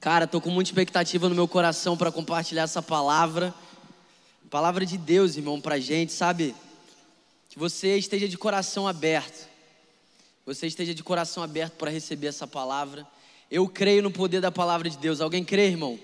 Cara, tô com muita expectativa no meu coração para compartilhar essa palavra. Palavra de Deus, irmão, pra gente, sabe? Que você esteja de coração aberto. Você esteja de coração aberto para receber essa palavra. Eu creio no poder da palavra de Deus. Alguém crê, irmão?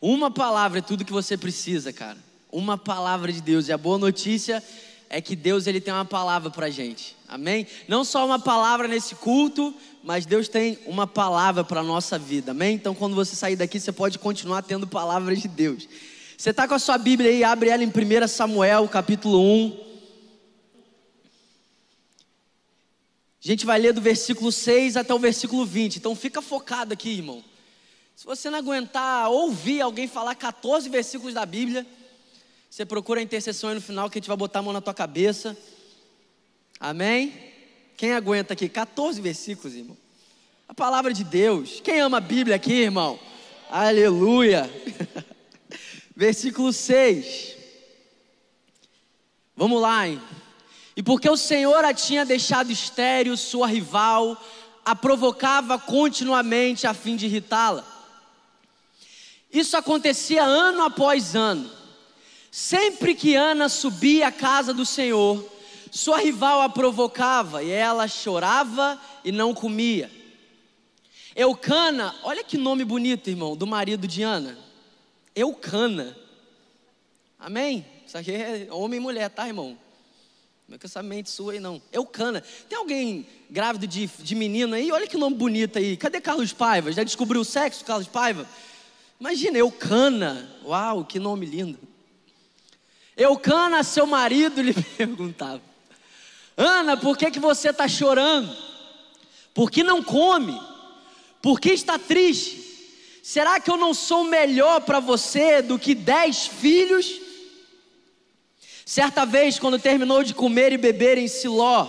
Uma palavra é tudo que você precisa, cara. Uma palavra de Deus. E a boa notícia é que Deus ele tem uma palavra para gente. Amém? Não só uma palavra nesse culto, mas Deus tem uma palavra para nossa vida. Amém? Então, quando você sair daqui, você pode continuar tendo palavras de Deus. Você está com a sua Bíblia aí, abre ela em 1 Samuel, capítulo 1. A gente vai ler do versículo 6 até o versículo 20. Então, fica focado aqui, irmão. Se você não aguentar ouvir alguém falar 14 versículos da Bíblia, você procura a intercessão aí no final que a gente vai botar a mão na tua cabeça. Amém? Quem aguenta aqui? 14 versículos, irmão. A palavra de Deus. Quem ama a Bíblia aqui, irmão? Aleluia. Versículo 6. Vamos lá, hein? E porque o Senhor a tinha deixado estéril, sua rival, a provocava continuamente a fim de irritá-la. Isso acontecia ano após ano. Sempre que Ana subia à casa do Senhor, sua rival a provocava e ela chorava e não comia. Eucana, olha que nome bonito, irmão, do marido de Ana. Eucana. Amém? Isso aqui é homem e mulher, tá, irmão? Não é com essa mente sua aí, não. Eucana. Tem alguém grávido de, de menino aí? Olha que nome bonito aí. Cadê Carlos Paiva? Já descobriu o sexo, Carlos Paiva? Imagina, Eucana. Uau, que nome lindo. Eucana, seu marido, lhe perguntava: Ana, por que, que você está chorando? Por que não come? Por que está triste? Será que eu não sou melhor para você do que dez filhos? Certa vez, quando terminou de comer e beber em Siló,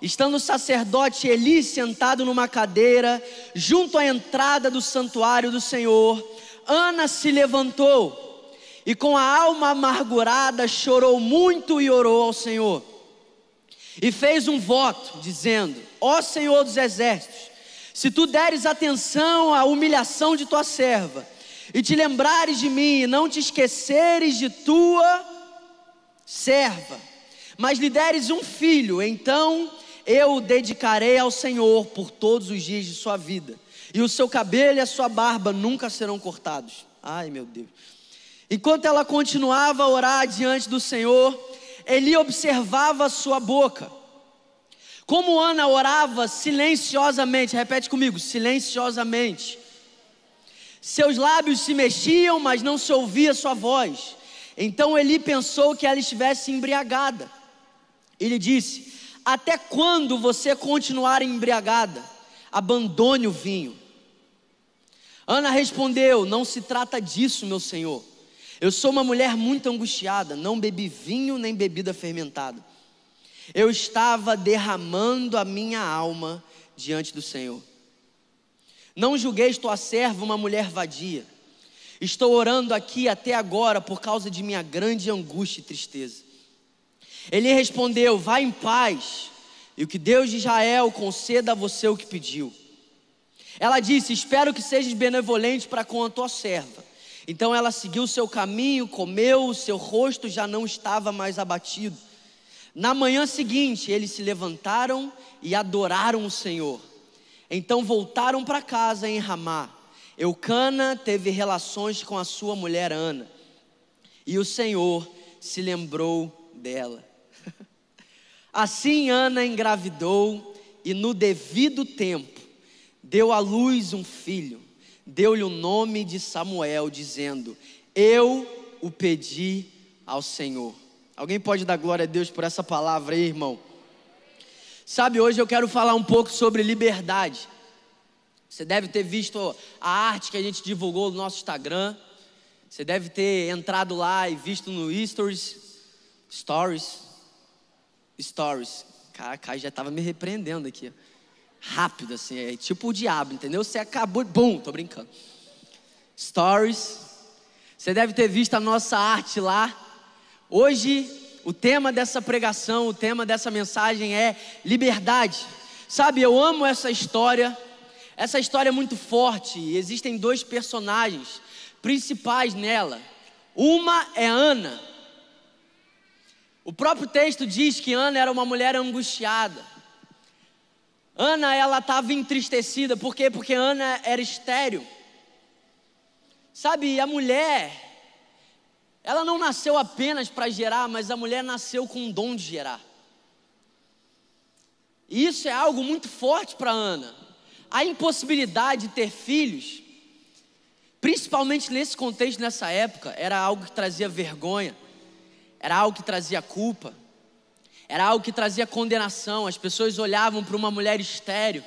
estando o sacerdote Eli sentado numa cadeira, junto à entrada do santuário do Senhor, Ana se levantou e com a alma amargurada chorou muito e orou ao Senhor. E fez um voto, dizendo: Ó Senhor dos exércitos, se tu deres atenção à humilhação de tua serva, e te lembrares de mim, e não te esqueceres de tua serva, mas lhe deres um filho, então eu o dedicarei ao Senhor por todos os dias de sua vida, e o seu cabelo e a sua barba nunca serão cortados. Ai, meu Deus. Enquanto ela continuava a orar diante do Senhor, Eli observava sua boca. Como Ana orava silenciosamente, repete comigo, silenciosamente. Seus lábios se mexiam, mas não se ouvia sua voz. Então Eli pensou que ela estivesse embriagada. Ele disse: Até quando você continuar embriagada? Abandone o vinho. Ana respondeu: Não se trata disso, meu senhor. Eu sou uma mulher muito angustiada, não bebi vinho nem bebida fermentada. Eu estava derramando a minha alma diante do Senhor. Não julgueis tua serva uma mulher vadia. Estou orando aqui até agora por causa de minha grande angústia e tristeza. Ele respondeu: Vá em paz, e o que Deus de Israel conceda a você o que pediu. Ela disse: Espero que sejas benevolente para com a tua serva. Então ela seguiu seu caminho, comeu, seu rosto já não estava mais abatido. Na manhã seguinte, eles se levantaram e adoraram o Senhor. Então voltaram para casa em Ramá. Eucana teve relações com a sua mulher Ana, e o Senhor se lembrou dela. Assim Ana engravidou e no devido tempo deu à luz um filho deu-lhe o nome de Samuel, dizendo: Eu o pedi ao Senhor. Alguém pode dar glória a Deus por essa palavra aí, irmão? Sabe, hoje eu quero falar um pouco sobre liberdade. Você deve ter visto a arte que a gente divulgou no nosso Instagram. Você deve ter entrado lá e visto no Stories. Stories. Stories. Caraca, já estava me repreendendo aqui rápido, assim, é tipo o diabo, entendeu? Você acabou, bum, tô brincando. Stories. Você deve ter visto a nossa arte lá. Hoje, o tema dessa pregação, o tema dessa mensagem é liberdade. Sabe, eu amo essa história. Essa história é muito forte existem dois personagens principais nela. Uma é Ana. O próprio texto diz que Ana era uma mulher angustiada. Ana, ela estava entristecida, por quê? Porque Ana era estéril. Sabe, a mulher, ela não nasceu apenas para gerar, mas a mulher nasceu com o dom de gerar. E isso é algo muito forte para Ana. A impossibilidade de ter filhos, principalmente nesse contexto, nessa época, era algo que trazia vergonha, era algo que trazia culpa, era algo que trazia condenação. As pessoas olhavam para uma mulher estéril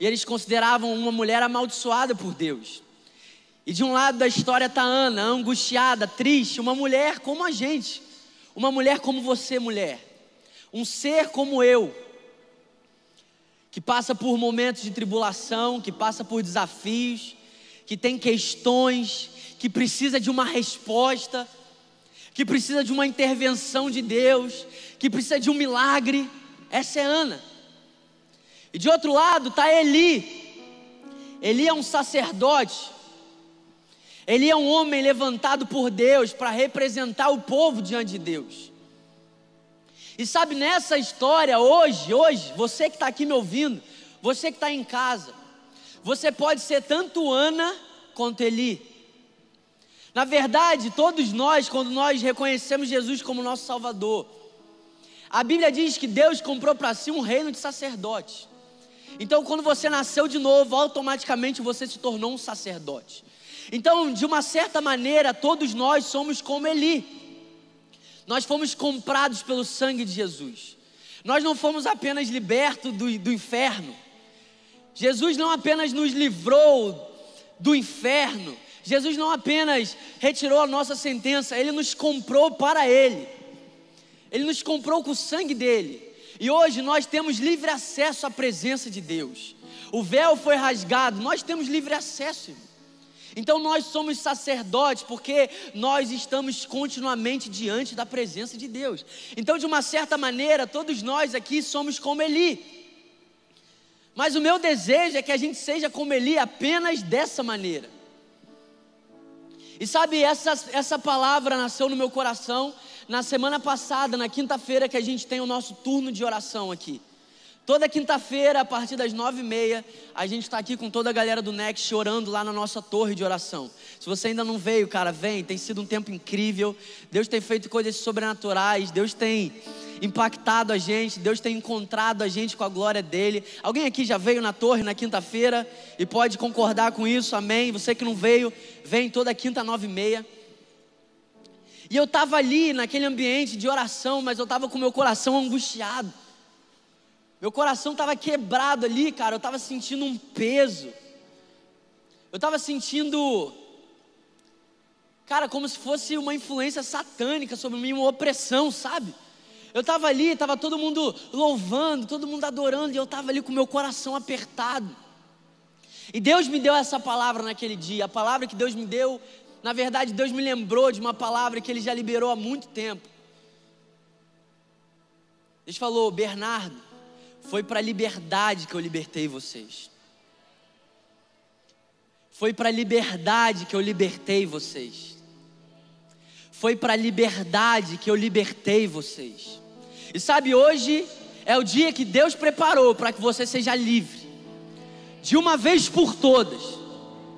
e eles consideravam uma mulher amaldiçoada por Deus. E de um lado da história está Ana, angustiada, triste, uma mulher como a gente, uma mulher como você, mulher, um ser como eu, que passa por momentos de tribulação, que passa por desafios, que tem questões, que precisa de uma resposta, que precisa de uma intervenção de Deus, que precisa de um milagre. Essa é Ana. E de outro lado está Eli. Eli é um sacerdote ele é um homem levantado por Deus para representar o povo diante de Deus. E sabe, nessa história, hoje, hoje, você que está aqui me ouvindo, você que está em casa, você pode ser tanto Ana quanto Eli. Na verdade, todos nós, quando nós reconhecemos Jesus como nosso Salvador, a Bíblia diz que Deus comprou para si um reino de sacerdotes. Então, quando você nasceu de novo, automaticamente você se tornou um sacerdote. Então, de uma certa maneira, todos nós somos como Eli. Nós fomos comprados pelo sangue de Jesus. Nós não fomos apenas libertos do, do inferno. Jesus não apenas nos livrou do inferno. Jesus não apenas retirou a nossa sentença, ele nos comprou para ele. Ele nos comprou com o sangue dele. E hoje nós temos livre acesso à presença de Deus. O véu foi rasgado, nós temos livre acesso. Então nós somos sacerdotes porque nós estamos continuamente diante da presença de Deus. Então, de uma certa maneira, todos nós aqui somos como Eli. Mas o meu desejo é que a gente seja como Eli apenas dessa maneira. E sabe, essa, essa palavra nasceu no meu coração na semana passada, na quinta-feira, que a gente tem o nosso turno de oração aqui. Toda quinta-feira, a partir das nove e meia, a gente está aqui com toda a galera do Next orando lá na nossa torre de oração. Se você ainda não veio, cara, vem. Tem sido um tempo incrível. Deus tem feito coisas sobrenaturais. Deus tem impactado a gente. Deus tem encontrado a gente com a glória dele. Alguém aqui já veio na torre na quinta-feira e pode concordar com isso? Amém. Você que não veio, vem toda quinta nove e meia. E eu estava ali naquele ambiente de oração, mas eu estava com meu coração angustiado. Meu coração estava quebrado ali, cara. Eu estava sentindo um peso. Eu estava sentindo, cara, como se fosse uma influência satânica sobre mim, uma opressão, sabe? Eu estava ali, estava todo mundo louvando, todo mundo adorando, e eu estava ali com meu coração apertado. E Deus me deu essa palavra naquele dia. A palavra que Deus me deu, na verdade, Deus me lembrou de uma palavra que Ele já liberou há muito tempo. Deus falou: Bernardo, foi para a liberdade que eu libertei vocês. Foi para a liberdade que eu libertei vocês. Foi para a liberdade que eu libertei vocês. E sabe, hoje é o dia que Deus preparou para que você seja livre. De uma vez por todas.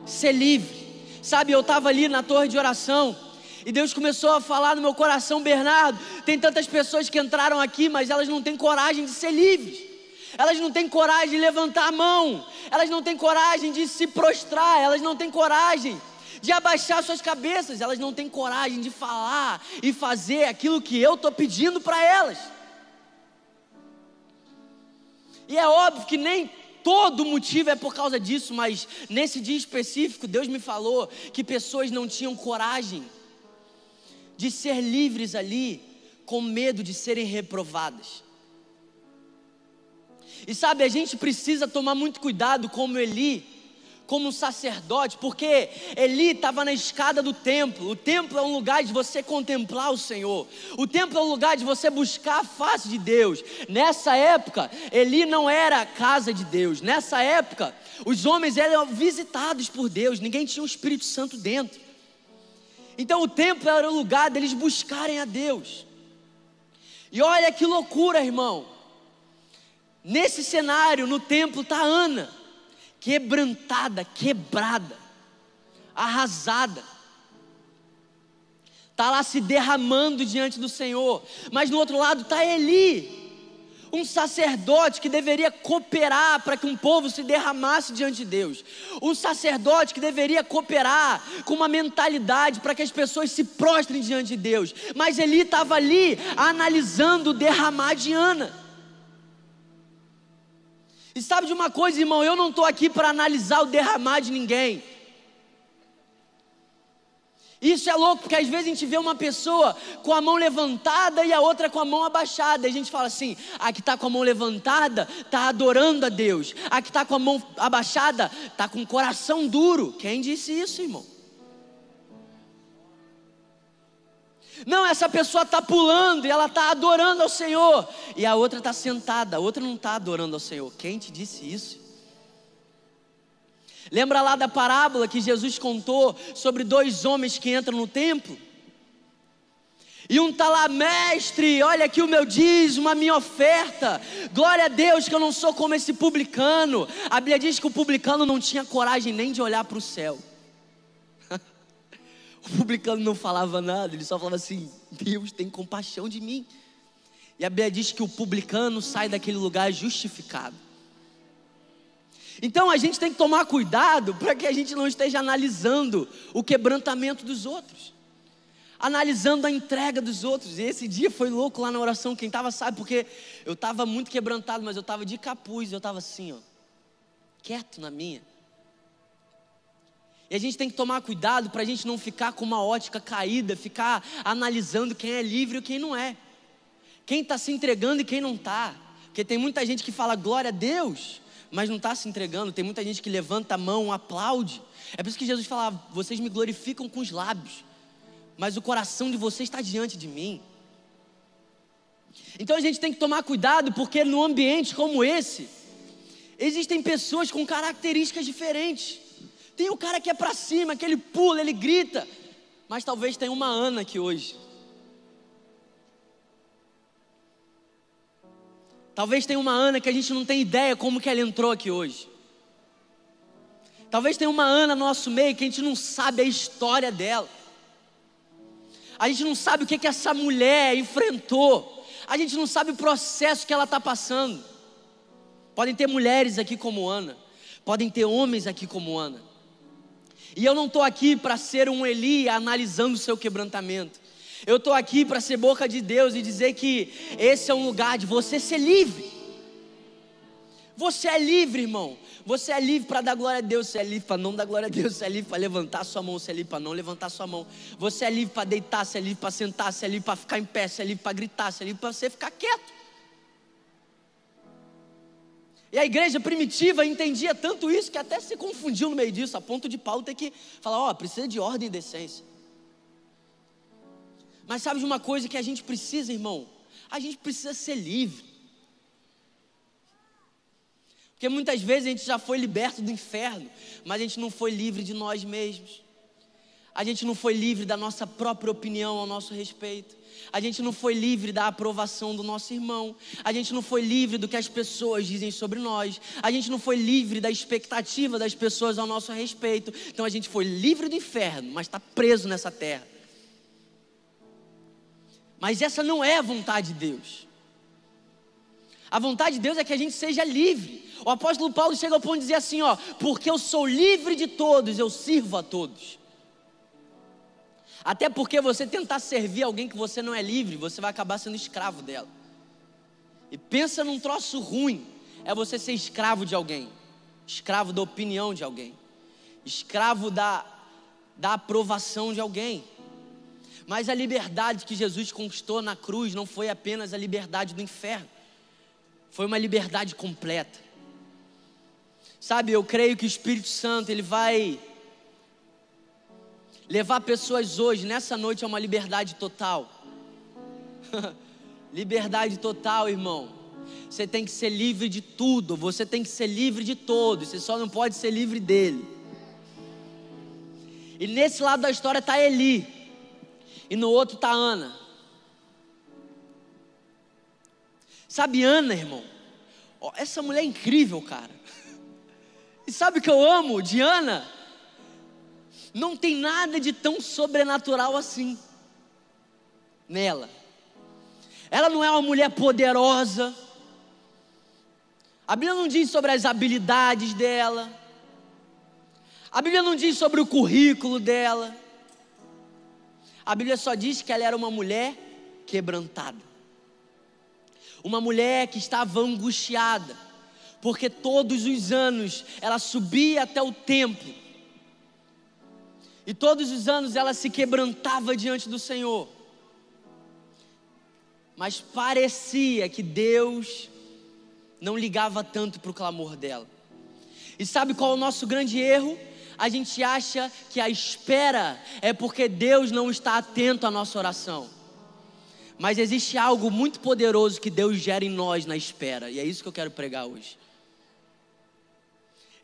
Ser livre. Sabe, eu estava ali na torre de oração. E Deus começou a falar no meu coração, Bernardo. Tem tantas pessoas que entraram aqui, mas elas não têm coragem de ser livres elas não têm coragem de levantar a mão, elas não têm coragem de se prostrar, elas não têm coragem de abaixar suas cabeças, elas não têm coragem de falar e fazer aquilo que eu estou pedindo para elas. E é óbvio que nem todo motivo é por causa disso, mas nesse dia específico, Deus me falou que pessoas não tinham coragem de ser livres ali, com medo de serem reprovadas. E sabe, a gente precisa tomar muito cuidado, como Eli, como um sacerdote, porque Eli estava na escada do templo. O templo é um lugar de você contemplar o Senhor. O templo é um lugar de você buscar a face de Deus. Nessa época, Eli não era a casa de Deus. Nessa época, os homens eram visitados por Deus. Ninguém tinha o Espírito Santo dentro. Então o templo era o lugar deles buscarem a Deus. E olha que loucura, irmão. Nesse cenário, no templo, está Ana, quebrantada, quebrada, arrasada. Está lá se derramando diante do Senhor. Mas no outro lado está Eli, um sacerdote que deveria cooperar para que um povo se derramasse diante de Deus, um sacerdote que deveria cooperar com uma mentalidade para que as pessoas se prostrem diante de Deus, mas ele estava ali analisando o derramar de Ana. E sabe de uma coisa, irmão? Eu não estou aqui para analisar o derramar de ninguém. Isso é louco, porque às vezes a gente vê uma pessoa com a mão levantada e a outra com a mão abaixada. E a gente fala assim: a que está com a mão levantada está adorando a Deus, a que está com a mão abaixada está com o coração duro. Quem disse isso, irmão? Não, essa pessoa está pulando e ela está adorando ao Senhor, e a outra está sentada, a outra não está adorando ao Senhor. Quem te disse isso? Lembra lá da parábola que Jesus contou sobre dois homens que entram no templo? E um está lá, mestre, olha aqui o meu dízimo, a minha oferta. Glória a Deus que eu não sou como esse publicano. A Bíblia diz que o publicano não tinha coragem nem de olhar para o céu. O publicano não falava nada, ele só falava assim: Deus tem compaixão de mim. E a Bíblia diz que o publicano sai daquele lugar justificado. Então a gente tem que tomar cuidado para que a gente não esteja analisando o quebrantamento dos outros, analisando a entrega dos outros. E esse dia foi louco lá na oração. Quem estava sabe, porque eu estava muito quebrantado, mas eu estava de capuz, eu estava assim, ó, quieto na minha. E a gente tem que tomar cuidado para a gente não ficar com uma ótica caída, ficar analisando quem é livre e quem não é, quem está se entregando e quem não está. Porque tem muita gente que fala glória a Deus, mas não está se entregando. Tem muita gente que levanta a mão, aplaude. É por isso que Jesus fala: vocês me glorificam com os lábios, mas o coração de vocês está diante de mim. Então a gente tem que tomar cuidado, porque no ambiente como esse, existem pessoas com características diferentes. Tem o cara que é para cima, que ele pula, ele grita, mas talvez tenha uma Ana aqui hoje Talvez tenha uma Ana que a gente não tem ideia como que ela entrou aqui hoje. Talvez tenha uma Ana no nosso meio que a gente não sabe a história dela. A gente não sabe o que, que essa mulher enfrentou. A gente não sabe o processo que ela está passando. Podem ter mulheres aqui como Ana. Podem ter homens aqui como Ana. E eu não estou aqui para ser um Eli analisando o seu quebrantamento. Eu estou aqui para ser boca de Deus e dizer que esse é um lugar de você ser livre. Você é livre, irmão. Você é livre para dar glória a Deus, você é livre para não dar glória a Deus, você é livre para levantar sua mão, você é livre para não levantar sua mão. Você é livre para deitar, você é livre para sentar, você é livre para ficar em pé, você é livre para gritar, você é livre para você ficar quieto. E a igreja primitiva entendia tanto isso que até se confundiu no meio disso, a ponto de Paulo ter que falar: ó, oh, precisa de ordem e decência. Mas sabe de uma coisa que a gente precisa, irmão? A gente precisa ser livre. Porque muitas vezes a gente já foi liberto do inferno, mas a gente não foi livre de nós mesmos. A gente não foi livre da nossa própria opinião ao nosso respeito. A gente não foi livre da aprovação do nosso irmão. A gente não foi livre do que as pessoas dizem sobre nós. A gente não foi livre da expectativa das pessoas ao nosso respeito. Então a gente foi livre do inferno, mas está preso nessa terra. Mas essa não é a vontade de Deus. A vontade de Deus é que a gente seja livre. O apóstolo Paulo chega ao ponto de dizer assim: ó, porque eu sou livre de todos, eu sirvo a todos. Até porque você tentar servir alguém que você não é livre, você vai acabar sendo escravo dela. E pensa num troço ruim, é você ser escravo de alguém, escravo da opinião de alguém, escravo da, da aprovação de alguém. Mas a liberdade que Jesus conquistou na cruz não foi apenas a liberdade do inferno, foi uma liberdade completa. Sabe, eu creio que o Espírito Santo, ele vai levar pessoas hoje, nessa noite, a uma liberdade total. liberdade total, irmão. Você tem que ser livre de tudo, você tem que ser livre de todos, você só não pode ser livre dele. E nesse lado da história está Eli, e no outro está Ana. Sabe Ana, irmão? Essa mulher é incrível, cara. E sabe o que eu amo de Ana? Não tem nada de tão sobrenatural assim nela. Ela não é uma mulher poderosa. A Bíblia não diz sobre as habilidades dela. A Bíblia não diz sobre o currículo dela. A Bíblia só diz que ela era uma mulher quebrantada. Uma mulher que estava angustiada porque todos os anos ela subia até o templo, e todos os anos ela se quebrantava diante do Senhor, mas parecia que Deus não ligava tanto para o clamor dela. E sabe qual é o nosso grande erro? A gente acha que a espera é porque Deus não está atento à nossa oração. Mas existe algo muito poderoso que Deus gera em nós na espera, e é isso que eu quero pregar hoje.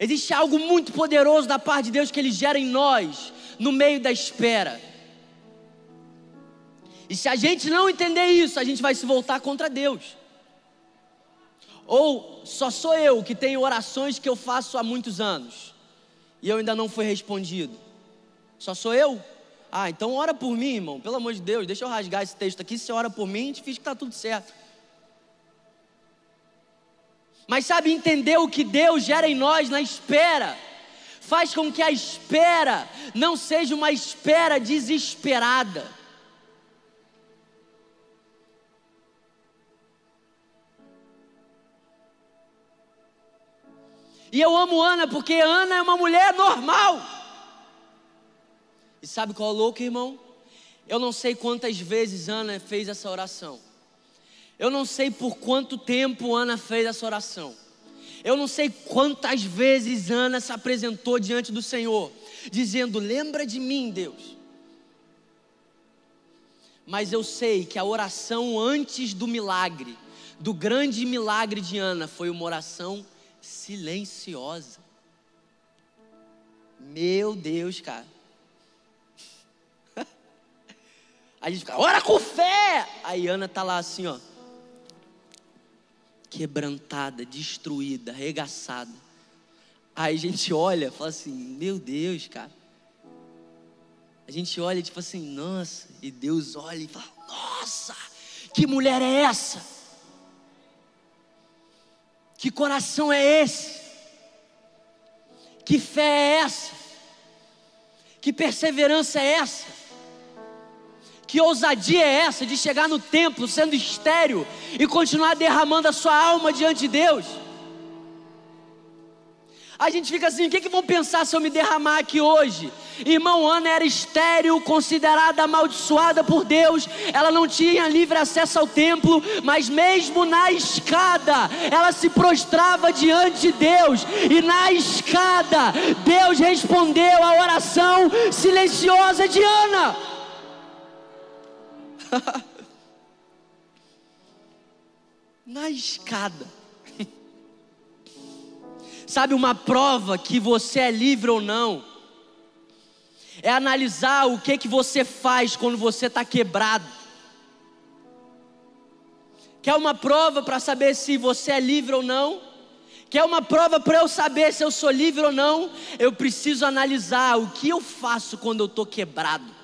Existe algo muito poderoso da parte de Deus que Ele gera em nós, no meio da espera. E se a gente não entender isso, a gente vai se voltar contra Deus. Ou só sou eu que tenho orações que eu faço há muitos anos e eu ainda não fui respondido. Só sou eu? Ah, então ora por mim, irmão. Pelo amor de Deus, deixa eu rasgar esse texto aqui. Se você ora por mim, te fiz que está tudo certo. Mas sabe, entender o que Deus gera em nós na espera, faz com que a espera não seja uma espera desesperada. E eu amo Ana porque Ana é uma mulher normal. E sabe qual é o louco, irmão? Eu não sei quantas vezes Ana fez essa oração. Eu não sei por quanto tempo Ana fez essa oração. Eu não sei quantas vezes Ana se apresentou diante do Senhor, dizendo: Lembra de mim, Deus. Mas eu sei que a oração antes do milagre, do grande milagre de Ana, foi uma oração silenciosa. Meu Deus, cara. A gente fica, ora com fé! Aí Ana tá lá assim, ó quebrantada, destruída, arregaçada. Aí a gente olha fala assim: Meu Deus, cara. A gente olha tipo assim: Nossa. E Deus olha e fala: Nossa, que mulher é essa? Que coração é esse? Que fé é essa? Que perseverança é essa? Que ousadia é essa de chegar no templo sendo estéreo e continuar derramando a sua alma diante de Deus? A gente fica assim: o que, que vão pensar se eu me derramar aqui hoje? Irmão, Ana era estéril, considerada amaldiçoada por Deus, ela não tinha livre acesso ao templo, mas mesmo na escada, ela se prostrava diante de Deus, e na escada, Deus respondeu a oração silenciosa de Ana. Na escada. Sabe uma prova que você é livre ou não? É analisar o que que você faz quando você está quebrado. Quer uma prova para saber se você é livre ou não? Quer uma prova para eu saber se eu sou livre ou não? Eu preciso analisar o que eu faço quando eu estou quebrado.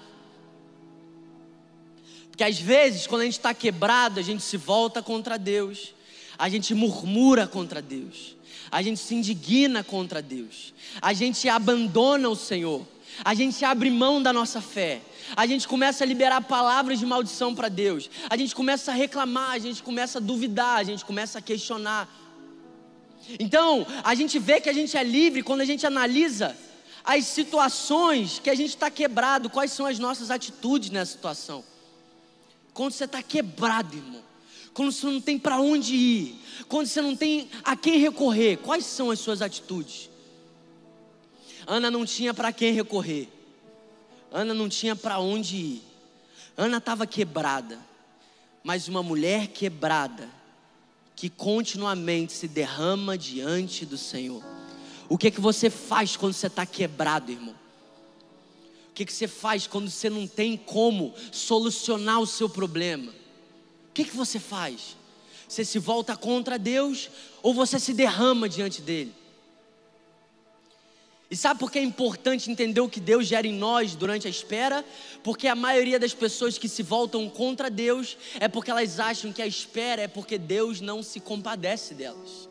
Porque às vezes, quando a gente está quebrado, a gente se volta contra Deus, a gente murmura contra Deus, a gente se indigna contra Deus, a gente abandona o Senhor, a gente abre mão da nossa fé, a gente começa a liberar palavras de maldição para Deus, a gente começa a reclamar, a gente começa a duvidar, a gente começa a questionar. Então, a gente vê que a gente é livre quando a gente analisa as situações que a gente está quebrado, quais são as nossas atitudes nessa situação. Quando você está quebrado, irmão. quando você não tem para onde ir, quando você não tem a quem recorrer, quais são as suas atitudes? Ana não tinha para quem recorrer, Ana não tinha para onde ir, Ana estava quebrada, mas uma mulher quebrada, que continuamente se derrama diante do Senhor. O que é que você faz quando você está quebrado, irmão? O que, que você faz quando você não tem como solucionar o seu problema? O que, que você faz? Você se volta contra Deus ou você se derrama diante dele? E sabe por que é importante entender o que Deus gera em nós durante a espera? Porque a maioria das pessoas que se voltam contra Deus é porque elas acham que a espera é porque Deus não se compadece delas.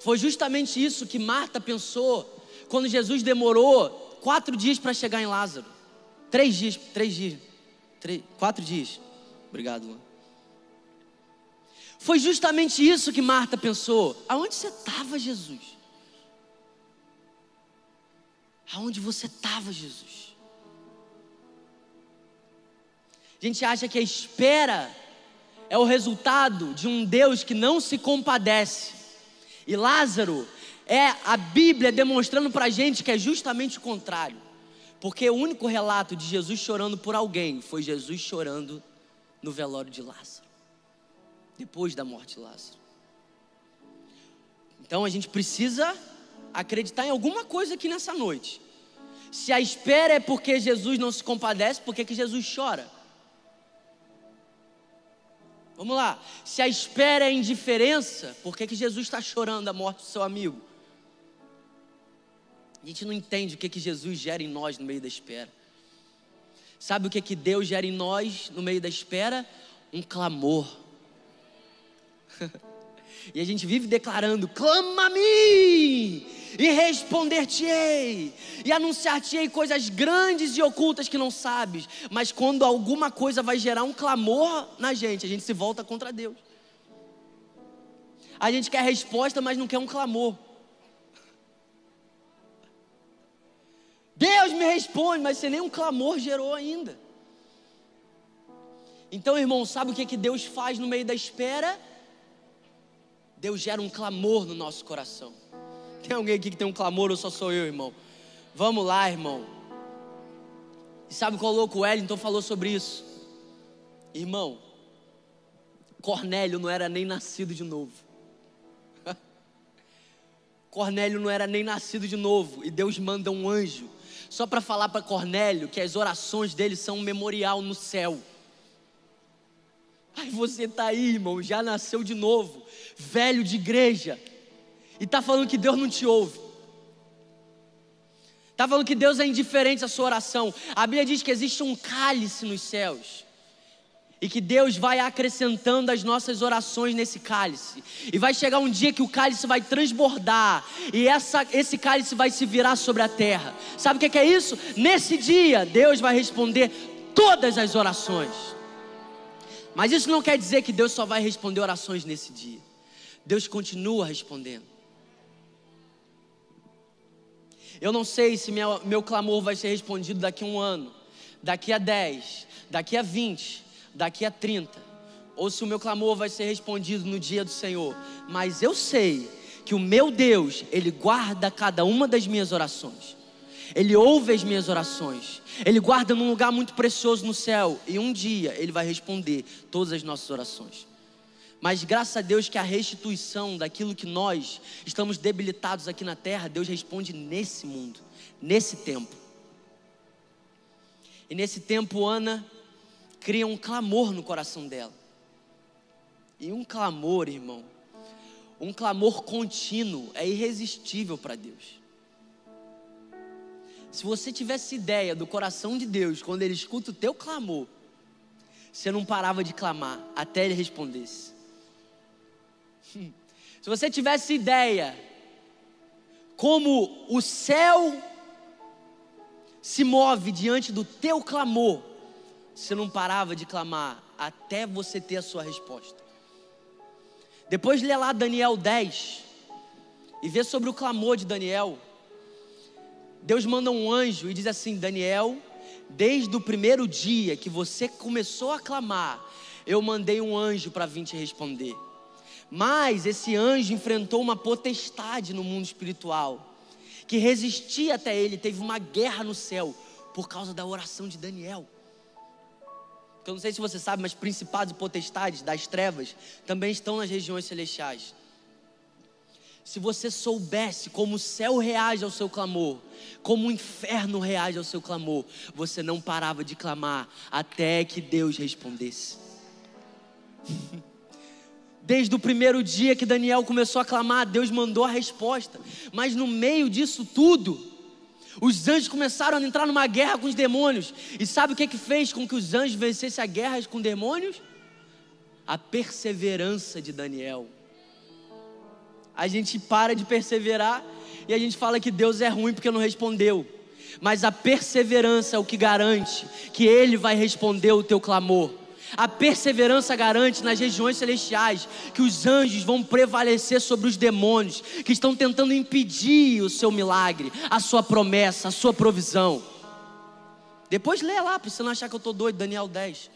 Foi justamente isso que Marta pensou quando Jesus demorou quatro dias para chegar em Lázaro. Três dias, três dias, três, quatro dias. Obrigado, Luan. Foi justamente isso que Marta pensou. Aonde você estava, Jesus? Aonde você estava, Jesus? A gente acha que a espera é o resultado de um Deus que não se compadece. E Lázaro é a Bíblia demonstrando para a gente que é justamente o contrário. Porque o único relato de Jesus chorando por alguém foi Jesus chorando no velório de Lázaro, depois da morte de Lázaro. Então a gente precisa acreditar em alguma coisa aqui nessa noite. Se a espera é porque Jesus não se compadece, por que, que Jesus chora? Vamos lá. Se a espera é indiferença, por que, que Jesus está chorando a morte do seu amigo? A gente não entende o que, que Jesus gera em nós no meio da espera. Sabe o que, que Deus gera em nós no meio da espera? Um clamor. e a gente vive declarando: clama a mim, e responder-te-ei, e anunciar-te-ei coisas grandes e ocultas que não sabes. Mas quando alguma coisa vai gerar um clamor na gente, a gente se volta contra Deus. A gente quer resposta, mas não quer um clamor. Deus me responde, mas você nem um clamor gerou ainda. Então, irmão, sabe o que, que Deus faz no meio da espera? Deus gera um clamor no nosso coração. Tem alguém aqui que tem um clamor ou só sou eu, irmão? Vamos lá, irmão. E sabe qual louco? O Wellington falou sobre isso. Irmão, Cornélio não era nem nascido de novo. Cornélio não era nem nascido de novo. E Deus manda um anjo só para falar para Cornélio que as orações dele são um memorial no céu. Aí você está aí, irmão, já nasceu de novo, velho de igreja e está falando que Deus não te ouve. Está falando que Deus é indiferente à sua oração. A Bíblia diz que existe um cálice nos céus. E que Deus vai acrescentando as nossas orações nesse cálice. E vai chegar um dia que o cálice vai transbordar. E essa, esse cálice vai se virar sobre a terra. Sabe o que é isso? Nesse dia, Deus vai responder todas as orações. Mas isso não quer dizer que Deus só vai responder orações nesse dia. Deus continua respondendo. Eu não sei se meu, meu clamor vai ser respondido daqui a um ano, daqui a 10, daqui a 20, daqui a 30, ou se o meu clamor vai ser respondido no dia do Senhor, mas eu sei que o meu Deus, Ele guarda cada uma das minhas orações, Ele ouve as minhas orações, Ele guarda num lugar muito precioso no céu, e um dia Ele vai responder todas as nossas orações. Mas graças a Deus que a restituição daquilo que nós estamos debilitados aqui na terra, Deus responde nesse mundo, nesse tempo. E nesse tempo, Ana cria um clamor no coração dela. E um clamor, irmão, um clamor contínuo é irresistível para Deus. Se você tivesse ideia do coração de Deus quando Ele escuta o teu clamor, você não parava de clamar até Ele respondesse. Se você tivesse ideia como o céu se move diante do teu clamor, você não parava de clamar até você ter a sua resposta. Depois lê lá Daniel 10 e vê sobre o clamor de Daniel. Deus manda um anjo e diz assim: Daniel, desde o primeiro dia que você começou a clamar, eu mandei um anjo para vir te responder. Mas esse anjo enfrentou uma potestade no mundo espiritual, que resistia até ele, teve uma guerra no céu, por causa da oração de Daniel. Eu não sei se você sabe, mas principados e potestades das trevas também estão nas regiões celestiais. Se você soubesse como o céu reage ao seu clamor, como o inferno reage ao seu clamor, você não parava de clamar até que Deus respondesse. Desde o primeiro dia que Daniel começou a clamar, Deus mandou a resposta. Mas no meio disso tudo, os anjos começaram a entrar numa guerra com os demônios. E sabe o que, que fez com que os anjos vencessem a guerra com demônios? A perseverança de Daniel a gente para de perseverar e a gente fala que Deus é ruim porque não respondeu. Mas a perseverança é o que garante que Ele vai responder o teu clamor. A perseverança garante nas regiões celestiais que os anjos vão prevalecer sobre os demônios que estão tentando impedir o seu milagre, a sua promessa, a sua provisão. Depois lê lá, para você não achar que eu estou doido, Daniel 10.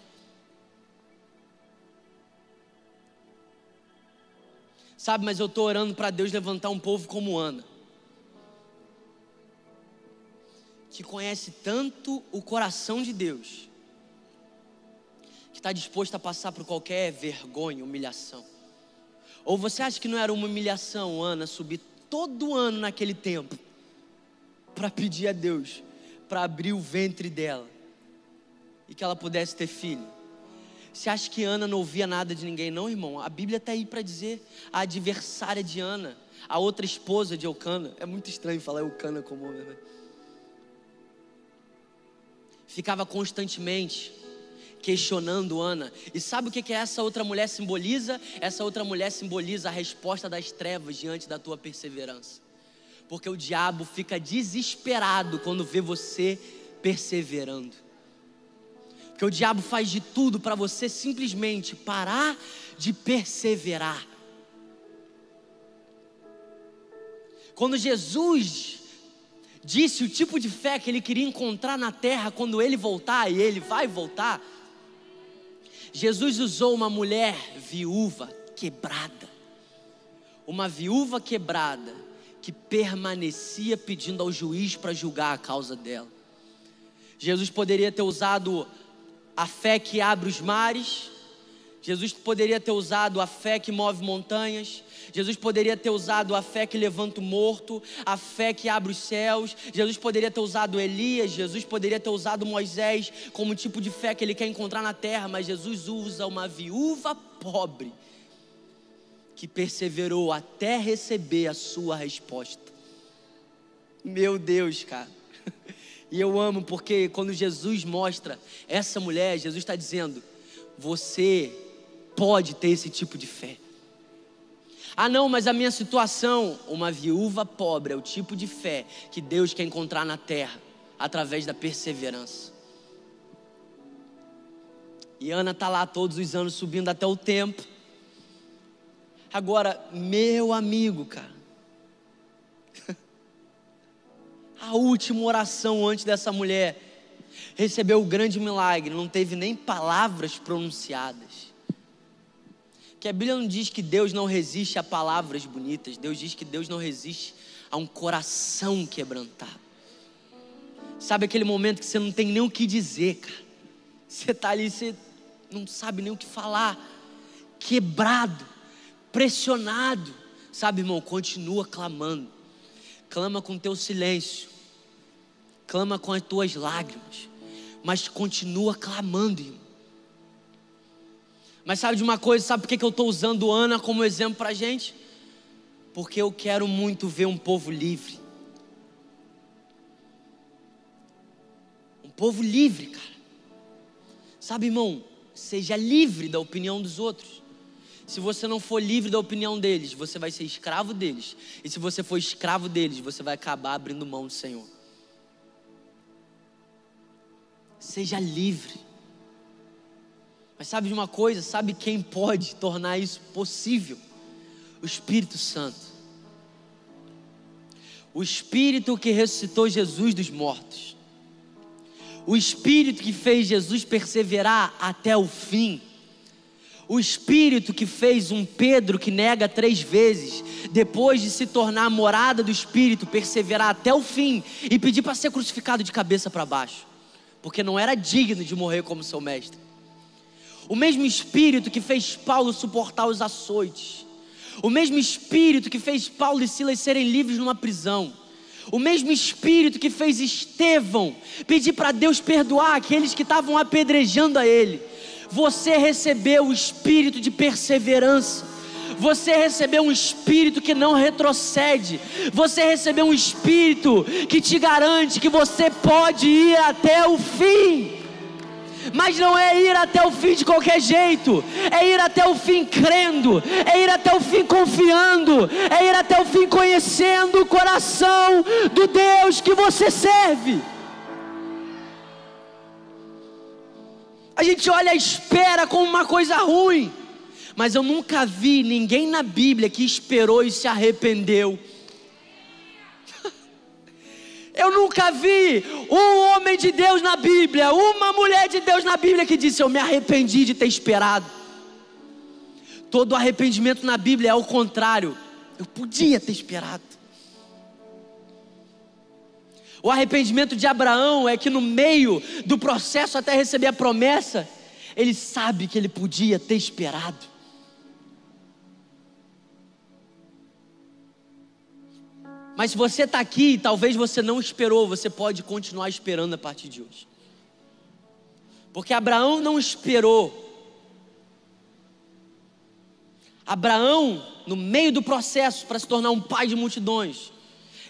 Sabe, mas eu estou orando para Deus levantar um povo como Ana. Que conhece tanto o coração de Deus, que está disposto a passar por qualquer vergonha, humilhação. Ou você acha que não era uma humilhação, Ana, subir todo ano naquele tempo para pedir a Deus para abrir o ventre dela e que ela pudesse ter filho? Você acha que Ana não ouvia nada de ninguém? Não, irmão. A Bíblia está aí para dizer a adversária de Ana, a outra esposa de Eucana. É muito estranho falar Eucana como homem, né? Ficava constantemente questionando Ana. E sabe o que, que essa outra mulher simboliza? Essa outra mulher simboliza a resposta das trevas diante da tua perseverança. Porque o diabo fica desesperado quando vê você perseverando. Porque o diabo faz de tudo para você simplesmente parar de perseverar. Quando Jesus disse o tipo de fé que ele queria encontrar na terra quando ele voltar, e ele vai voltar, Jesus usou uma mulher viúva quebrada. Uma viúva quebrada que permanecia pedindo ao juiz para julgar a causa dela. Jesus poderia ter usado a fé que abre os mares. Jesus poderia ter usado a fé que move montanhas. Jesus poderia ter usado a fé que levanta o morto, a fé que abre os céus. Jesus poderia ter usado Elias, Jesus poderia ter usado Moisés como tipo de fé que ele quer encontrar na terra, mas Jesus usa uma viúva pobre que perseverou até receber a sua resposta. Meu Deus, cara. E eu amo porque quando Jesus mostra essa mulher, Jesus está dizendo: você pode ter esse tipo de fé. Ah, não, mas a minha situação, uma viúva pobre, é o tipo de fé que Deus quer encontrar na terra através da perseverança. E Ana está lá todos os anos subindo até o templo. Agora, meu amigo, cara, a última oração antes dessa mulher recebeu o grande milagre, não teve nem palavras pronunciadas. Que a Bíblia não diz que Deus não resiste a palavras bonitas, Deus diz que Deus não resiste a um coração quebrantado. Sabe aquele momento que você não tem nem o que dizer, cara? Você está ali, você não sabe nem o que falar, quebrado, pressionado. Sabe, irmão, continua clamando. Clama com teu silêncio clama com as tuas lágrimas, mas continua clamando, irmão. Mas sabe de uma coisa, sabe por que eu estou usando Ana como exemplo para a gente? Porque eu quero muito ver um povo livre. Um povo livre, cara. Sabe, irmão, seja livre da opinião dos outros. Se você não for livre da opinião deles, você vai ser escravo deles. E se você for escravo deles, você vai acabar abrindo mão do Senhor. Seja livre. Mas sabe de uma coisa? Sabe quem pode tornar isso possível? O Espírito Santo. O Espírito que ressuscitou Jesus dos mortos. O Espírito que fez Jesus perseverar até o fim. O Espírito que fez um Pedro que nega três vezes, depois de se tornar morada do Espírito, perseverar até o fim e pedir para ser crucificado de cabeça para baixo, porque não era digno de morrer como seu mestre. O mesmo Espírito que fez Paulo suportar os açoites, o mesmo Espírito que fez Paulo e Silas serem livres numa prisão, o mesmo Espírito que fez Estevão pedir para Deus perdoar aqueles que estavam apedrejando a ele você recebeu o espírito de perseverança. Você recebeu um espírito que não retrocede. Você recebeu um espírito que te garante que você pode ir até o fim. Mas não é ir até o fim de qualquer jeito, é ir até o fim crendo, é ir até o fim confiando, é ir até o fim conhecendo o coração do Deus que você serve. A gente olha a espera como uma coisa ruim, mas eu nunca vi ninguém na Bíblia que esperou e se arrependeu. Nunca vi um homem de Deus na Bíblia, uma mulher de Deus na Bíblia que disse: Eu me arrependi de ter esperado. Todo arrependimento na Bíblia é o contrário. Eu podia ter esperado. O arrependimento de Abraão é que no meio do processo até receber a promessa, ele sabe que ele podia ter esperado. Mas se você está aqui, talvez você não esperou, você pode continuar esperando a partir de hoje. Porque Abraão não esperou. Abraão, no meio do processo para se tornar um pai de multidões,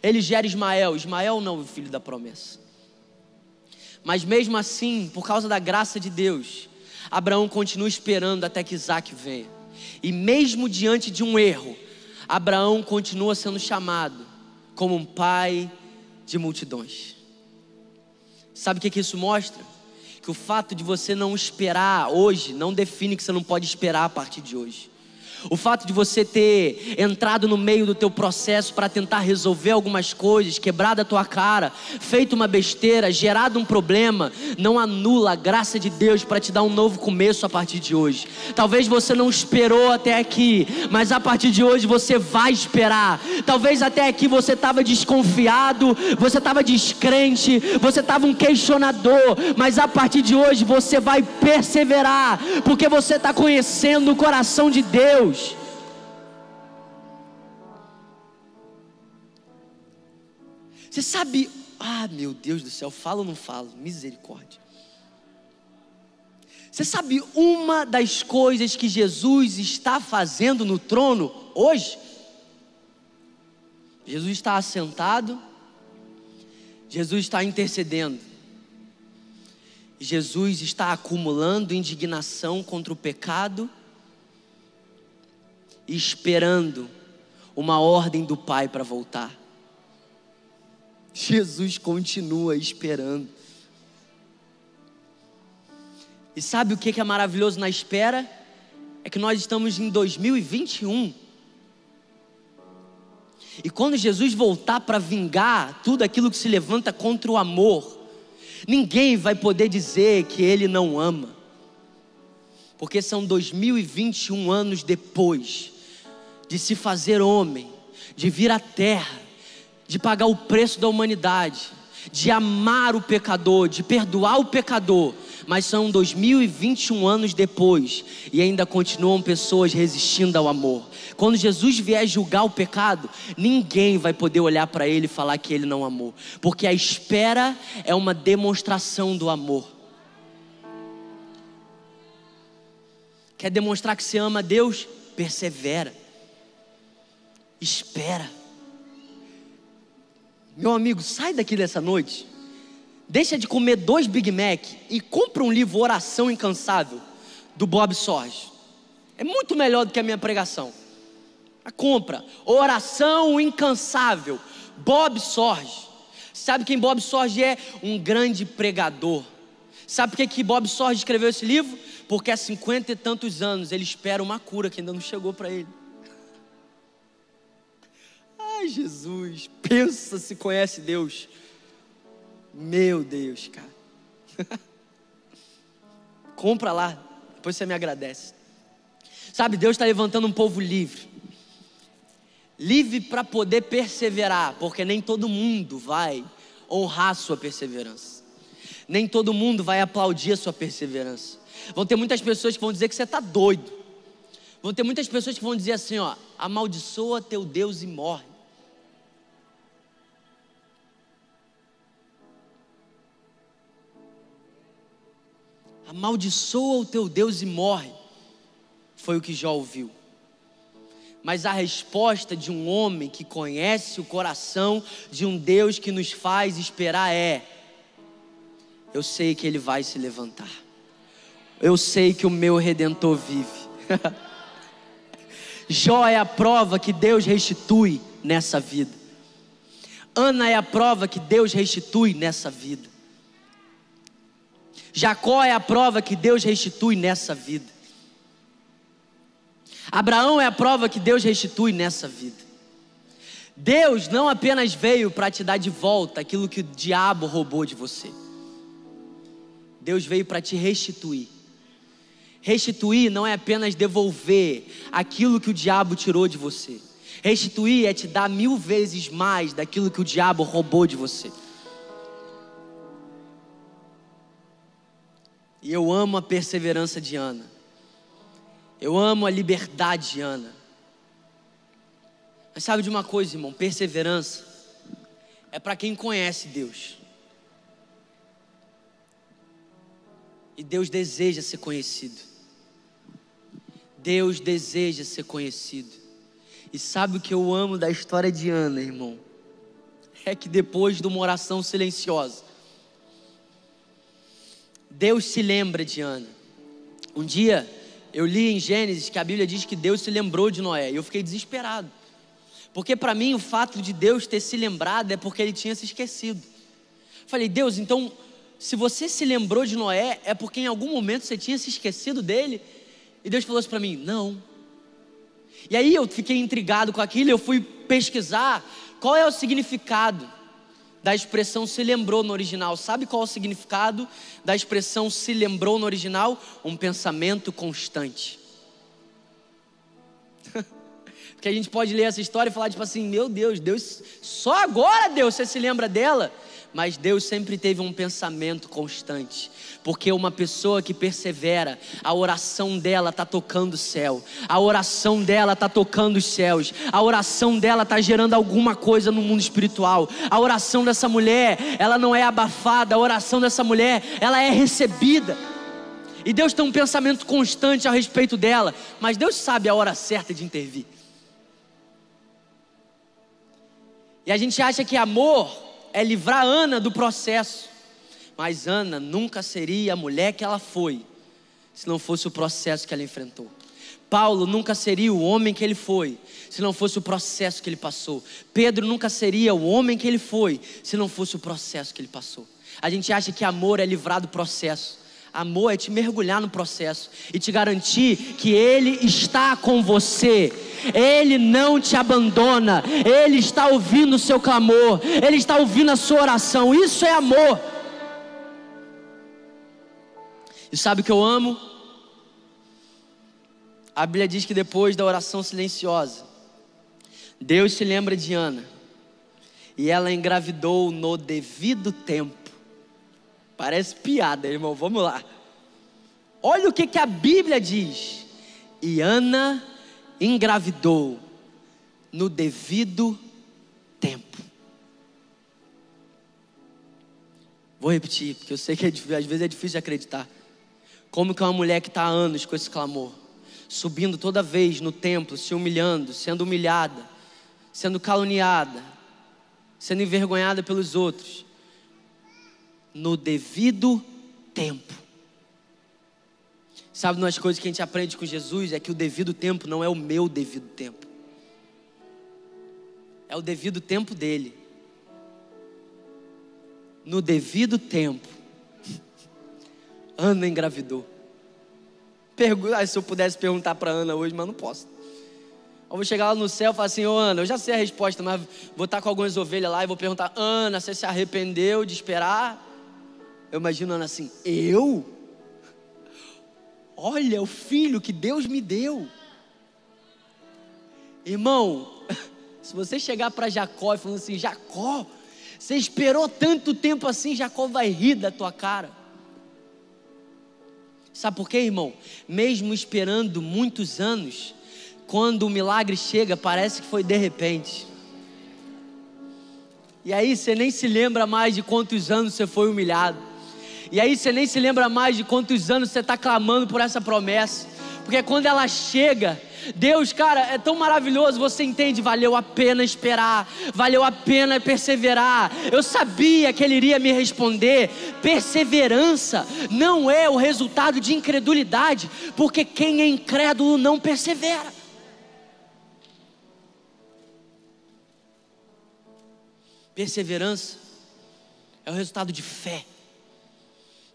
ele gera Ismael. Ismael não, o filho da promessa. Mas mesmo assim, por causa da graça de Deus, Abraão continua esperando até que Isaac venha. E mesmo diante de um erro, Abraão continua sendo chamado como um pai de multidões. Sabe o que, que isso mostra? Que o fato de você não esperar hoje não define que você não pode esperar a partir de hoje. O fato de você ter entrado no meio do teu processo para tentar resolver algumas coisas, quebrado a tua cara, feito uma besteira, gerado um problema, não anula a graça de Deus para te dar um novo começo a partir de hoje. Talvez você não esperou até aqui, mas a partir de hoje você vai esperar. Talvez até aqui você estava desconfiado, você estava descrente, você estava um questionador, mas a partir de hoje você vai perseverar, porque você está conhecendo o coração de Deus. Deus. Você sabe, ah, meu Deus do céu, falo ou não falo? Misericórdia. Você sabe uma das coisas que Jesus está fazendo no trono hoje? Jesus está assentado, Jesus está intercedendo, Jesus está acumulando indignação contra o pecado esperando uma ordem do Pai para voltar. Jesus continua esperando. E sabe o que é maravilhoso na espera? É que nós estamos em 2021. E quando Jesus voltar para vingar tudo aquilo que se levanta contra o amor, ninguém vai poder dizer que ele não ama. Porque são 2021 anos depois de se fazer homem, de vir à terra, de pagar o preço da humanidade, de amar o pecador, de perdoar o pecador, mas são 2021 anos depois e ainda continuam pessoas resistindo ao amor. Quando Jesus vier julgar o pecado, ninguém vai poder olhar para ele e falar que ele não amou, porque a espera é uma demonstração do amor. Quer demonstrar que você ama Deus? Persevera espera. Meu amigo, sai daqui dessa noite. Deixa de comer dois Big Mac e compra um livro Oração Incansável do Bob Sorge. É muito melhor do que a minha pregação. A compra Oração Incansável Bob Sorge. Sabe quem Bob Sorge é? Um grande pregador. Sabe por que, que Bob Sorge escreveu esse livro? Porque há cinquenta e tantos anos ele espera uma cura que ainda não chegou para ele. Jesus, pensa se conhece Deus. Meu Deus, cara. Compra lá, depois você me agradece. Sabe, Deus está levantando um povo livre. Livre para poder perseverar, porque nem todo mundo vai honrar a sua perseverança. Nem todo mundo vai aplaudir a sua perseverança. Vão ter muitas pessoas que vão dizer que você está doido. Vão ter muitas pessoas que vão dizer assim: ó, amaldiçoa teu Deus e morre. Amaldiçoa o teu Deus e morre. Foi o que Jó ouviu. Mas a resposta de um homem que conhece o coração de um Deus que nos faz esperar é: Eu sei que ele vai se levantar. Eu sei que o meu redentor vive. Jó é a prova que Deus restitui nessa vida. Ana é a prova que Deus restitui nessa vida. Jacó é a prova que Deus restitui nessa vida. Abraão é a prova que Deus restitui nessa vida. Deus não apenas veio para te dar de volta aquilo que o diabo roubou de você. Deus veio para te restituir. Restituir não é apenas devolver aquilo que o diabo tirou de você. Restituir é te dar mil vezes mais daquilo que o diabo roubou de você. E eu amo a perseverança de Ana. Eu amo a liberdade de Ana. Mas sabe de uma coisa, irmão? Perseverança é para quem conhece Deus. E Deus deseja ser conhecido. Deus deseja ser conhecido. E sabe o que eu amo da história de Ana, irmão? É que depois de uma oração silenciosa, Deus se lembra de Ana. Um dia eu li em Gênesis que a Bíblia diz que Deus se lembrou de Noé, e eu fiquei desesperado. Porque para mim o fato de Deus ter se lembrado é porque ele tinha se esquecido. Falei, Deus, então se você se lembrou de Noé, é porque em algum momento você tinha se esquecido dele? E Deus falou assim para mim: não. E aí eu fiquei intrigado com aquilo, eu fui pesquisar qual é o significado da expressão se lembrou no original. Sabe qual é o significado da expressão se lembrou no original? Um pensamento constante. Porque a gente pode ler essa história e falar tipo assim, meu Deus, Deus, só agora Deus você se lembra dela? Mas Deus sempre teve um pensamento constante. Porque uma pessoa que persevera, a oração dela está tocando o céu, a oração dela está tocando os céus, a oração dela está gerando alguma coisa no mundo espiritual. A oração dessa mulher, ela não é abafada, a oração dessa mulher, ela é recebida. E Deus tem um pensamento constante a respeito dela, mas Deus sabe a hora certa de intervir. E a gente acha que amor é livrar Ana do processo. Mas Ana nunca seria a mulher que ela foi, se não fosse o processo que ela enfrentou. Paulo nunca seria o homem que ele foi, se não fosse o processo que ele passou. Pedro nunca seria o homem que ele foi, se não fosse o processo que ele passou. A gente acha que amor é livrar do processo. Amor é te mergulhar no processo e te garantir que Ele está com você. Ele não te abandona. Ele está ouvindo o seu clamor. Ele está ouvindo a sua oração. Isso é amor. E sabe o que eu amo? A Bíblia diz que depois da oração silenciosa, Deus se lembra de Ana e ela engravidou no devido tempo. Parece piada, irmão. Vamos lá. Olha o que, que a Bíblia diz. E Ana engravidou no devido tempo. Vou repetir, porque eu sei que é, às vezes é difícil de acreditar. Como que uma mulher que está há anos com esse clamor, subindo toda vez no templo, se humilhando, sendo humilhada, sendo caluniada, sendo envergonhada pelos outros, no devido tempo. Sabe, uma das coisas que a gente aprende com Jesus é que o devido tempo não é o meu devido tempo, é o devido tempo dele. No devido tempo, Ana engravidou. Pergunta, ah, se eu pudesse perguntar para Ana hoje, mas não posso. Eu vou chegar lá no céu e falar assim, ô Ana, eu já sei a resposta, mas vou estar com algumas ovelhas lá e vou perguntar, Ana, você se arrependeu de esperar? Eu imagino Ana assim, eu? Olha o filho que Deus me deu. Irmão, se você chegar para Jacó e falar assim: Jacó, você esperou tanto tempo assim, Jacó vai rir da tua cara. Sabe por quê, irmão? Mesmo esperando muitos anos, quando o milagre chega, parece que foi de repente. E aí você nem se lembra mais de quantos anos você foi humilhado. E aí você nem se lembra mais de quantos anos você está clamando por essa promessa. Porque quando ela chega, Deus, cara, é tão maravilhoso, você entende? Valeu a pena esperar, valeu a pena perseverar. Eu sabia que Ele iria me responder. Perseverança não é o resultado de incredulidade, porque quem é incrédulo não persevera. Perseverança é o resultado de fé.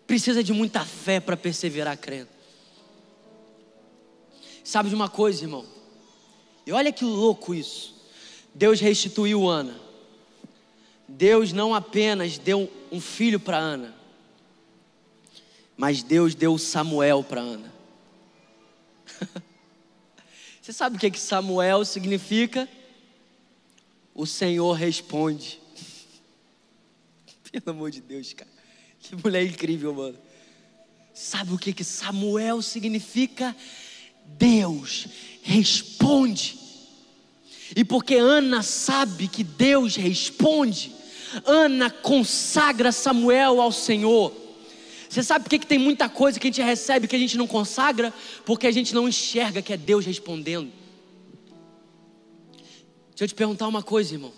Precisa de muita fé para perseverar crendo. Sabe de uma coisa, irmão? E olha que louco isso. Deus restituiu Ana. Deus não apenas deu um filho para Ana, mas Deus deu Samuel para Ana. Você sabe o que, que Samuel significa? O Senhor responde. Pelo amor de Deus, cara. Que mulher incrível, mano. Sabe o que, que Samuel significa? Deus responde. E porque Ana sabe que Deus responde, Ana consagra Samuel ao Senhor. Você sabe por que, que tem muita coisa que a gente recebe que a gente não consagra? Porque a gente não enxerga que é Deus respondendo. Deixa eu te perguntar uma coisa, irmão.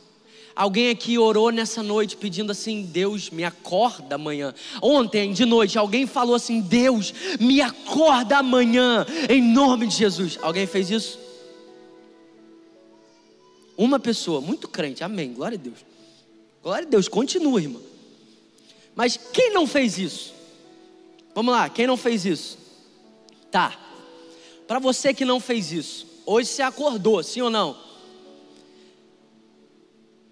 Alguém aqui orou nessa noite pedindo assim: Deus, me acorda amanhã. Ontem de noite, alguém falou assim: Deus, me acorda amanhã, em nome de Jesus. Alguém fez isso? Uma pessoa, muito crente, amém, glória a Deus. Glória a Deus, continua, irmão. Mas quem não fez isso? Vamos lá, quem não fez isso? Tá. Para você que não fez isso, hoje você acordou, sim ou não?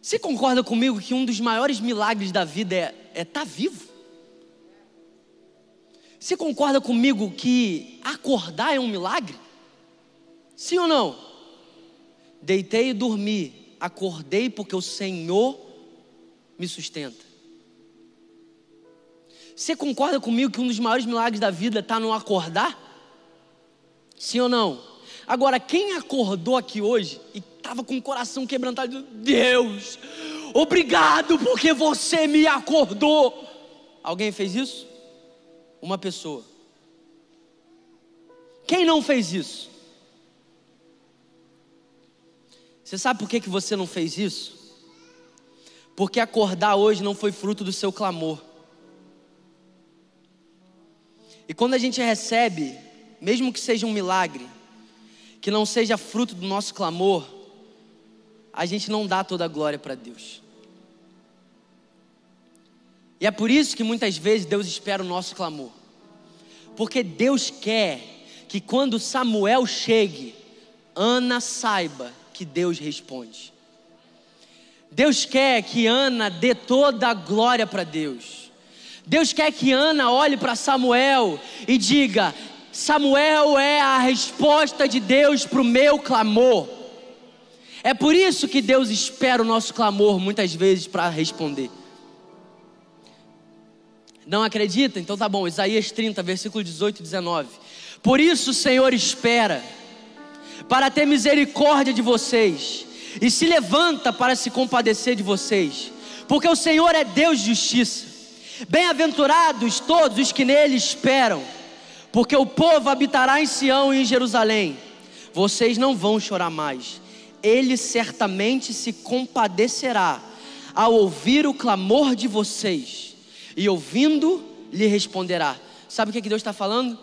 Você concorda comigo que um dos maiores milagres da vida é estar é tá vivo? Você concorda comigo que acordar é um milagre? Sim ou não? Deitei e dormi, acordei porque o Senhor me sustenta. Você concorda comigo que um dos maiores milagres da vida está no acordar? Sim ou não? Agora, quem acordou aqui hoje e estava com o coração quebrantado. Deus, obrigado porque você me acordou. Alguém fez isso? Uma pessoa. Quem não fez isso? Você sabe por que, que você não fez isso? Porque acordar hoje não foi fruto do seu clamor. E quando a gente recebe, mesmo que seja um milagre, que não seja fruto do nosso clamor, a gente não dá toda a glória para Deus. E é por isso que muitas vezes Deus espera o nosso clamor. Porque Deus quer que quando Samuel chegue, Ana saiba que Deus responde. Deus quer que Ana dê toda a glória para Deus. Deus quer que Ana olhe para Samuel e diga: Samuel é a resposta de Deus para o meu clamor. É por isso que Deus espera o nosso clamor muitas vezes para responder. Não acredita? Então tá bom, Isaías 30, versículo 18 e 19. Por isso o Senhor espera, para ter misericórdia de vocês, e se levanta para se compadecer de vocês, porque o Senhor é Deus de justiça. Bem-aventurados todos os que nele esperam, porque o povo habitará em Sião e em Jerusalém. Vocês não vão chorar mais ele certamente se compadecerá ao ouvir o clamor de vocês, e ouvindo, lhe responderá. Sabe o que, que Deus está falando?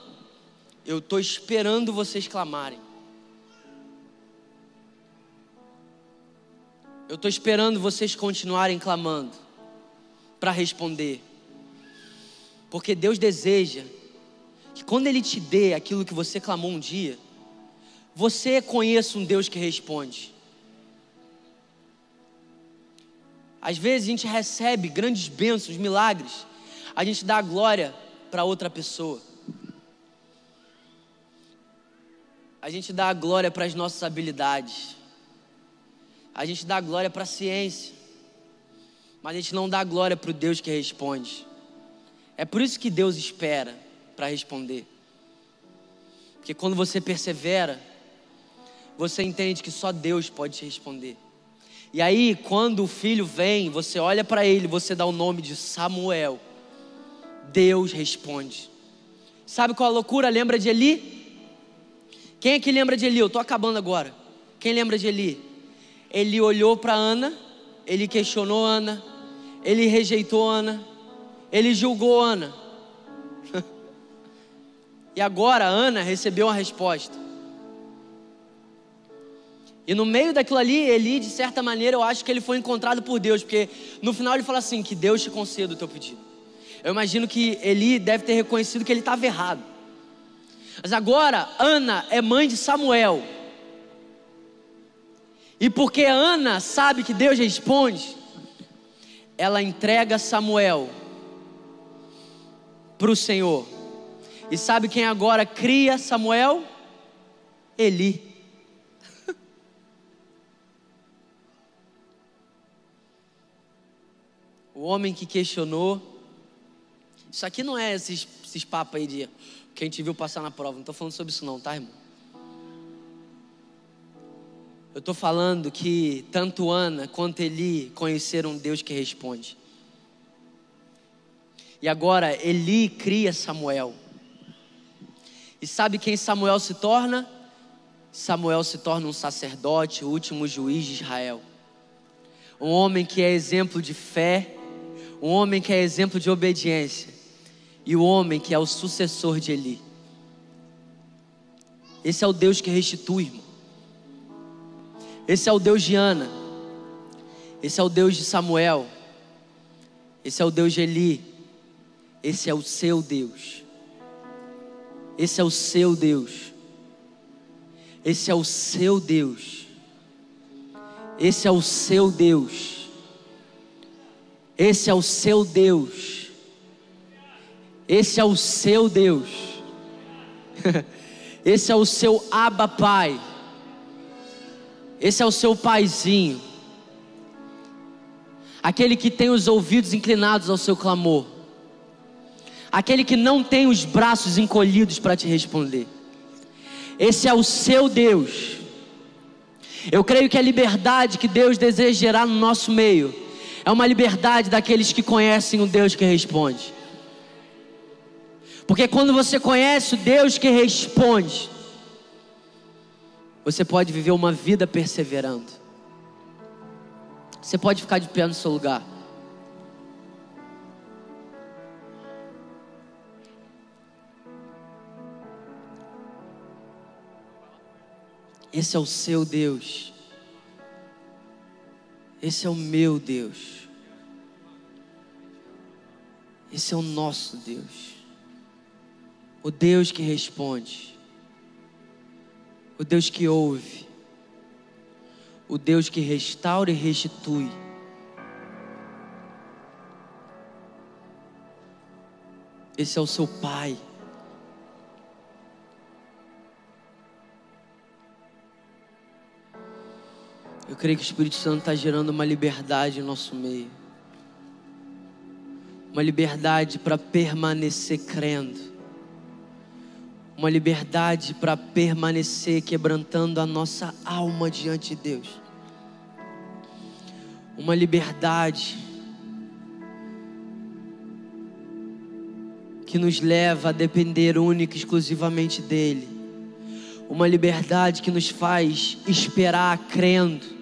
Eu estou esperando vocês clamarem. Eu estou esperando vocês continuarem clamando para responder. Porque Deus deseja que quando Ele te dê aquilo que você clamou um dia, você conheça um Deus que responde. Às vezes a gente recebe grandes bênçãos, milagres, a gente dá a glória para outra pessoa. A gente dá a glória para as nossas habilidades. A gente dá glória para a ciência, mas a gente não dá glória para o Deus que responde. É por isso que Deus espera para responder. Porque quando você persevera, você entende que só Deus pode te responder. E aí, quando o filho vem, você olha para ele, você dá o nome de Samuel. Deus responde. Sabe qual a loucura? Lembra de Eli? Quem é que lembra de Eli? Eu estou acabando agora. Quem lembra de Eli? Ele olhou para Ana, ele questionou Ana, ele rejeitou Ana, ele julgou Ana. e agora Ana recebeu uma resposta. E no meio daquilo ali, Eli, de certa maneira, eu acho que ele foi encontrado por Deus, porque no final ele fala assim: que Deus te conceda o teu pedido. Eu imagino que Eli deve ter reconhecido que ele estava errado. Mas agora, Ana é mãe de Samuel. E porque Ana sabe que Deus responde, ela entrega Samuel para o Senhor. E sabe quem agora cria Samuel? Eli. O homem que questionou. Isso aqui não é esses, esses papos aí de quem te viu passar na prova. Não estou falando sobre isso, não, tá, irmão? Eu estou falando que tanto Ana quanto Eli conheceram um Deus que responde. E agora Eli cria Samuel. E sabe quem Samuel se torna? Samuel se torna um sacerdote, o último juiz de Israel. Um homem que é exemplo de fé, um homem que é exemplo de obediência e o homem que é o sucessor de Eli. Esse é o Deus que restitui, irmão. Esse é o Deus de Ana. Esse é o Deus de Samuel. Esse é o Deus de Eli. Esse é o seu Deus. Esse é o seu Deus. Esse é o seu Deus. Esse é o seu Deus. Esse é o seu Deus. Esse é o seu Deus. Esse é o seu Abba Pai. Esse é o seu paizinho. Aquele que tem os ouvidos inclinados ao seu clamor. Aquele que não tem os braços encolhidos para te responder. Esse é o seu Deus. Eu creio que a liberdade que Deus deseja gerar no nosso meio é uma liberdade daqueles que conhecem o Deus que responde. Porque quando você conhece o Deus que responde, você pode viver uma vida perseverando. Você pode ficar de pé no seu lugar. Esse é o seu Deus. Esse é o meu Deus. Esse é o nosso Deus. O Deus que responde. O Deus que ouve. O Deus que restaura e restitui. Esse é o seu Pai. Creio que o Espírito Santo está gerando uma liberdade em nosso meio. Uma liberdade para permanecer crendo. Uma liberdade para permanecer quebrantando a nossa alma diante de Deus. Uma liberdade que nos leva a depender única e exclusivamente dEle. Uma liberdade que nos faz esperar crendo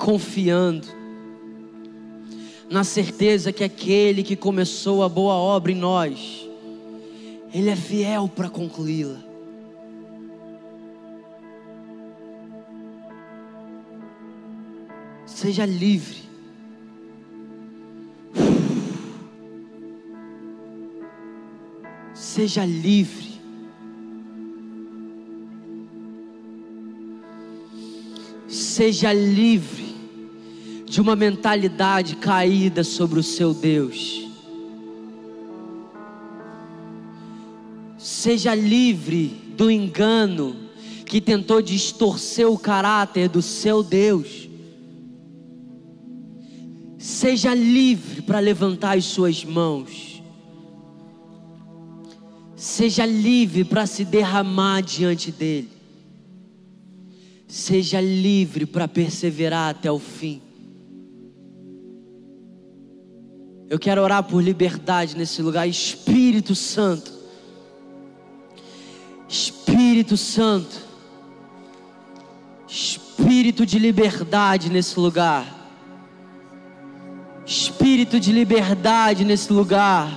confiando, na certeza que aquele que começou a boa obra em nós, Ele é fiel para concluí-la. Seja livre. Seja livre. Seja livre de uma mentalidade caída sobre o seu Deus. Seja livre do engano que tentou distorcer o caráter do seu Deus. Seja livre para levantar as suas mãos. Seja livre para se derramar diante dele. Seja livre para perseverar até o fim. Eu quero orar por liberdade nesse lugar, Espírito Santo. Espírito Santo. Espírito de liberdade nesse lugar. Espírito de liberdade nesse lugar.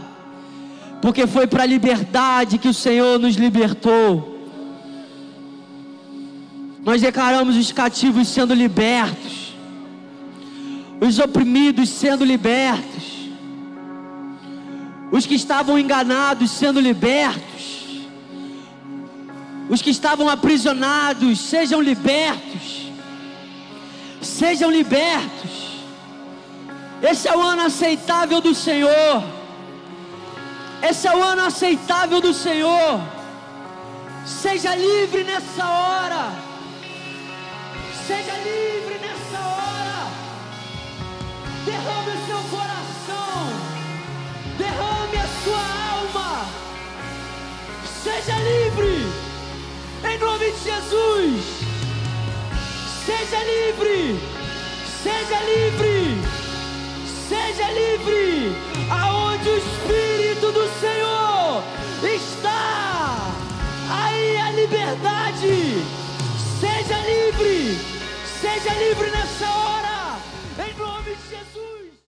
Porque foi para a liberdade que o Senhor nos libertou. Nós declaramos os cativos sendo libertos, os oprimidos sendo libertos, os que estavam enganados sendo libertos, os que estavam aprisionados sejam libertos, sejam libertos. Esse é o ano aceitável do Senhor. Esse é o ano aceitável do Senhor. Seja livre nessa hora. Seja livre nessa hora. Derrame Seja livre. Em nome de Jesus. Seja livre. Seja livre. Seja livre. Aonde o Espírito do Senhor está. Aí a liberdade. Seja livre. Seja livre nessa hora, em nome de Jesus.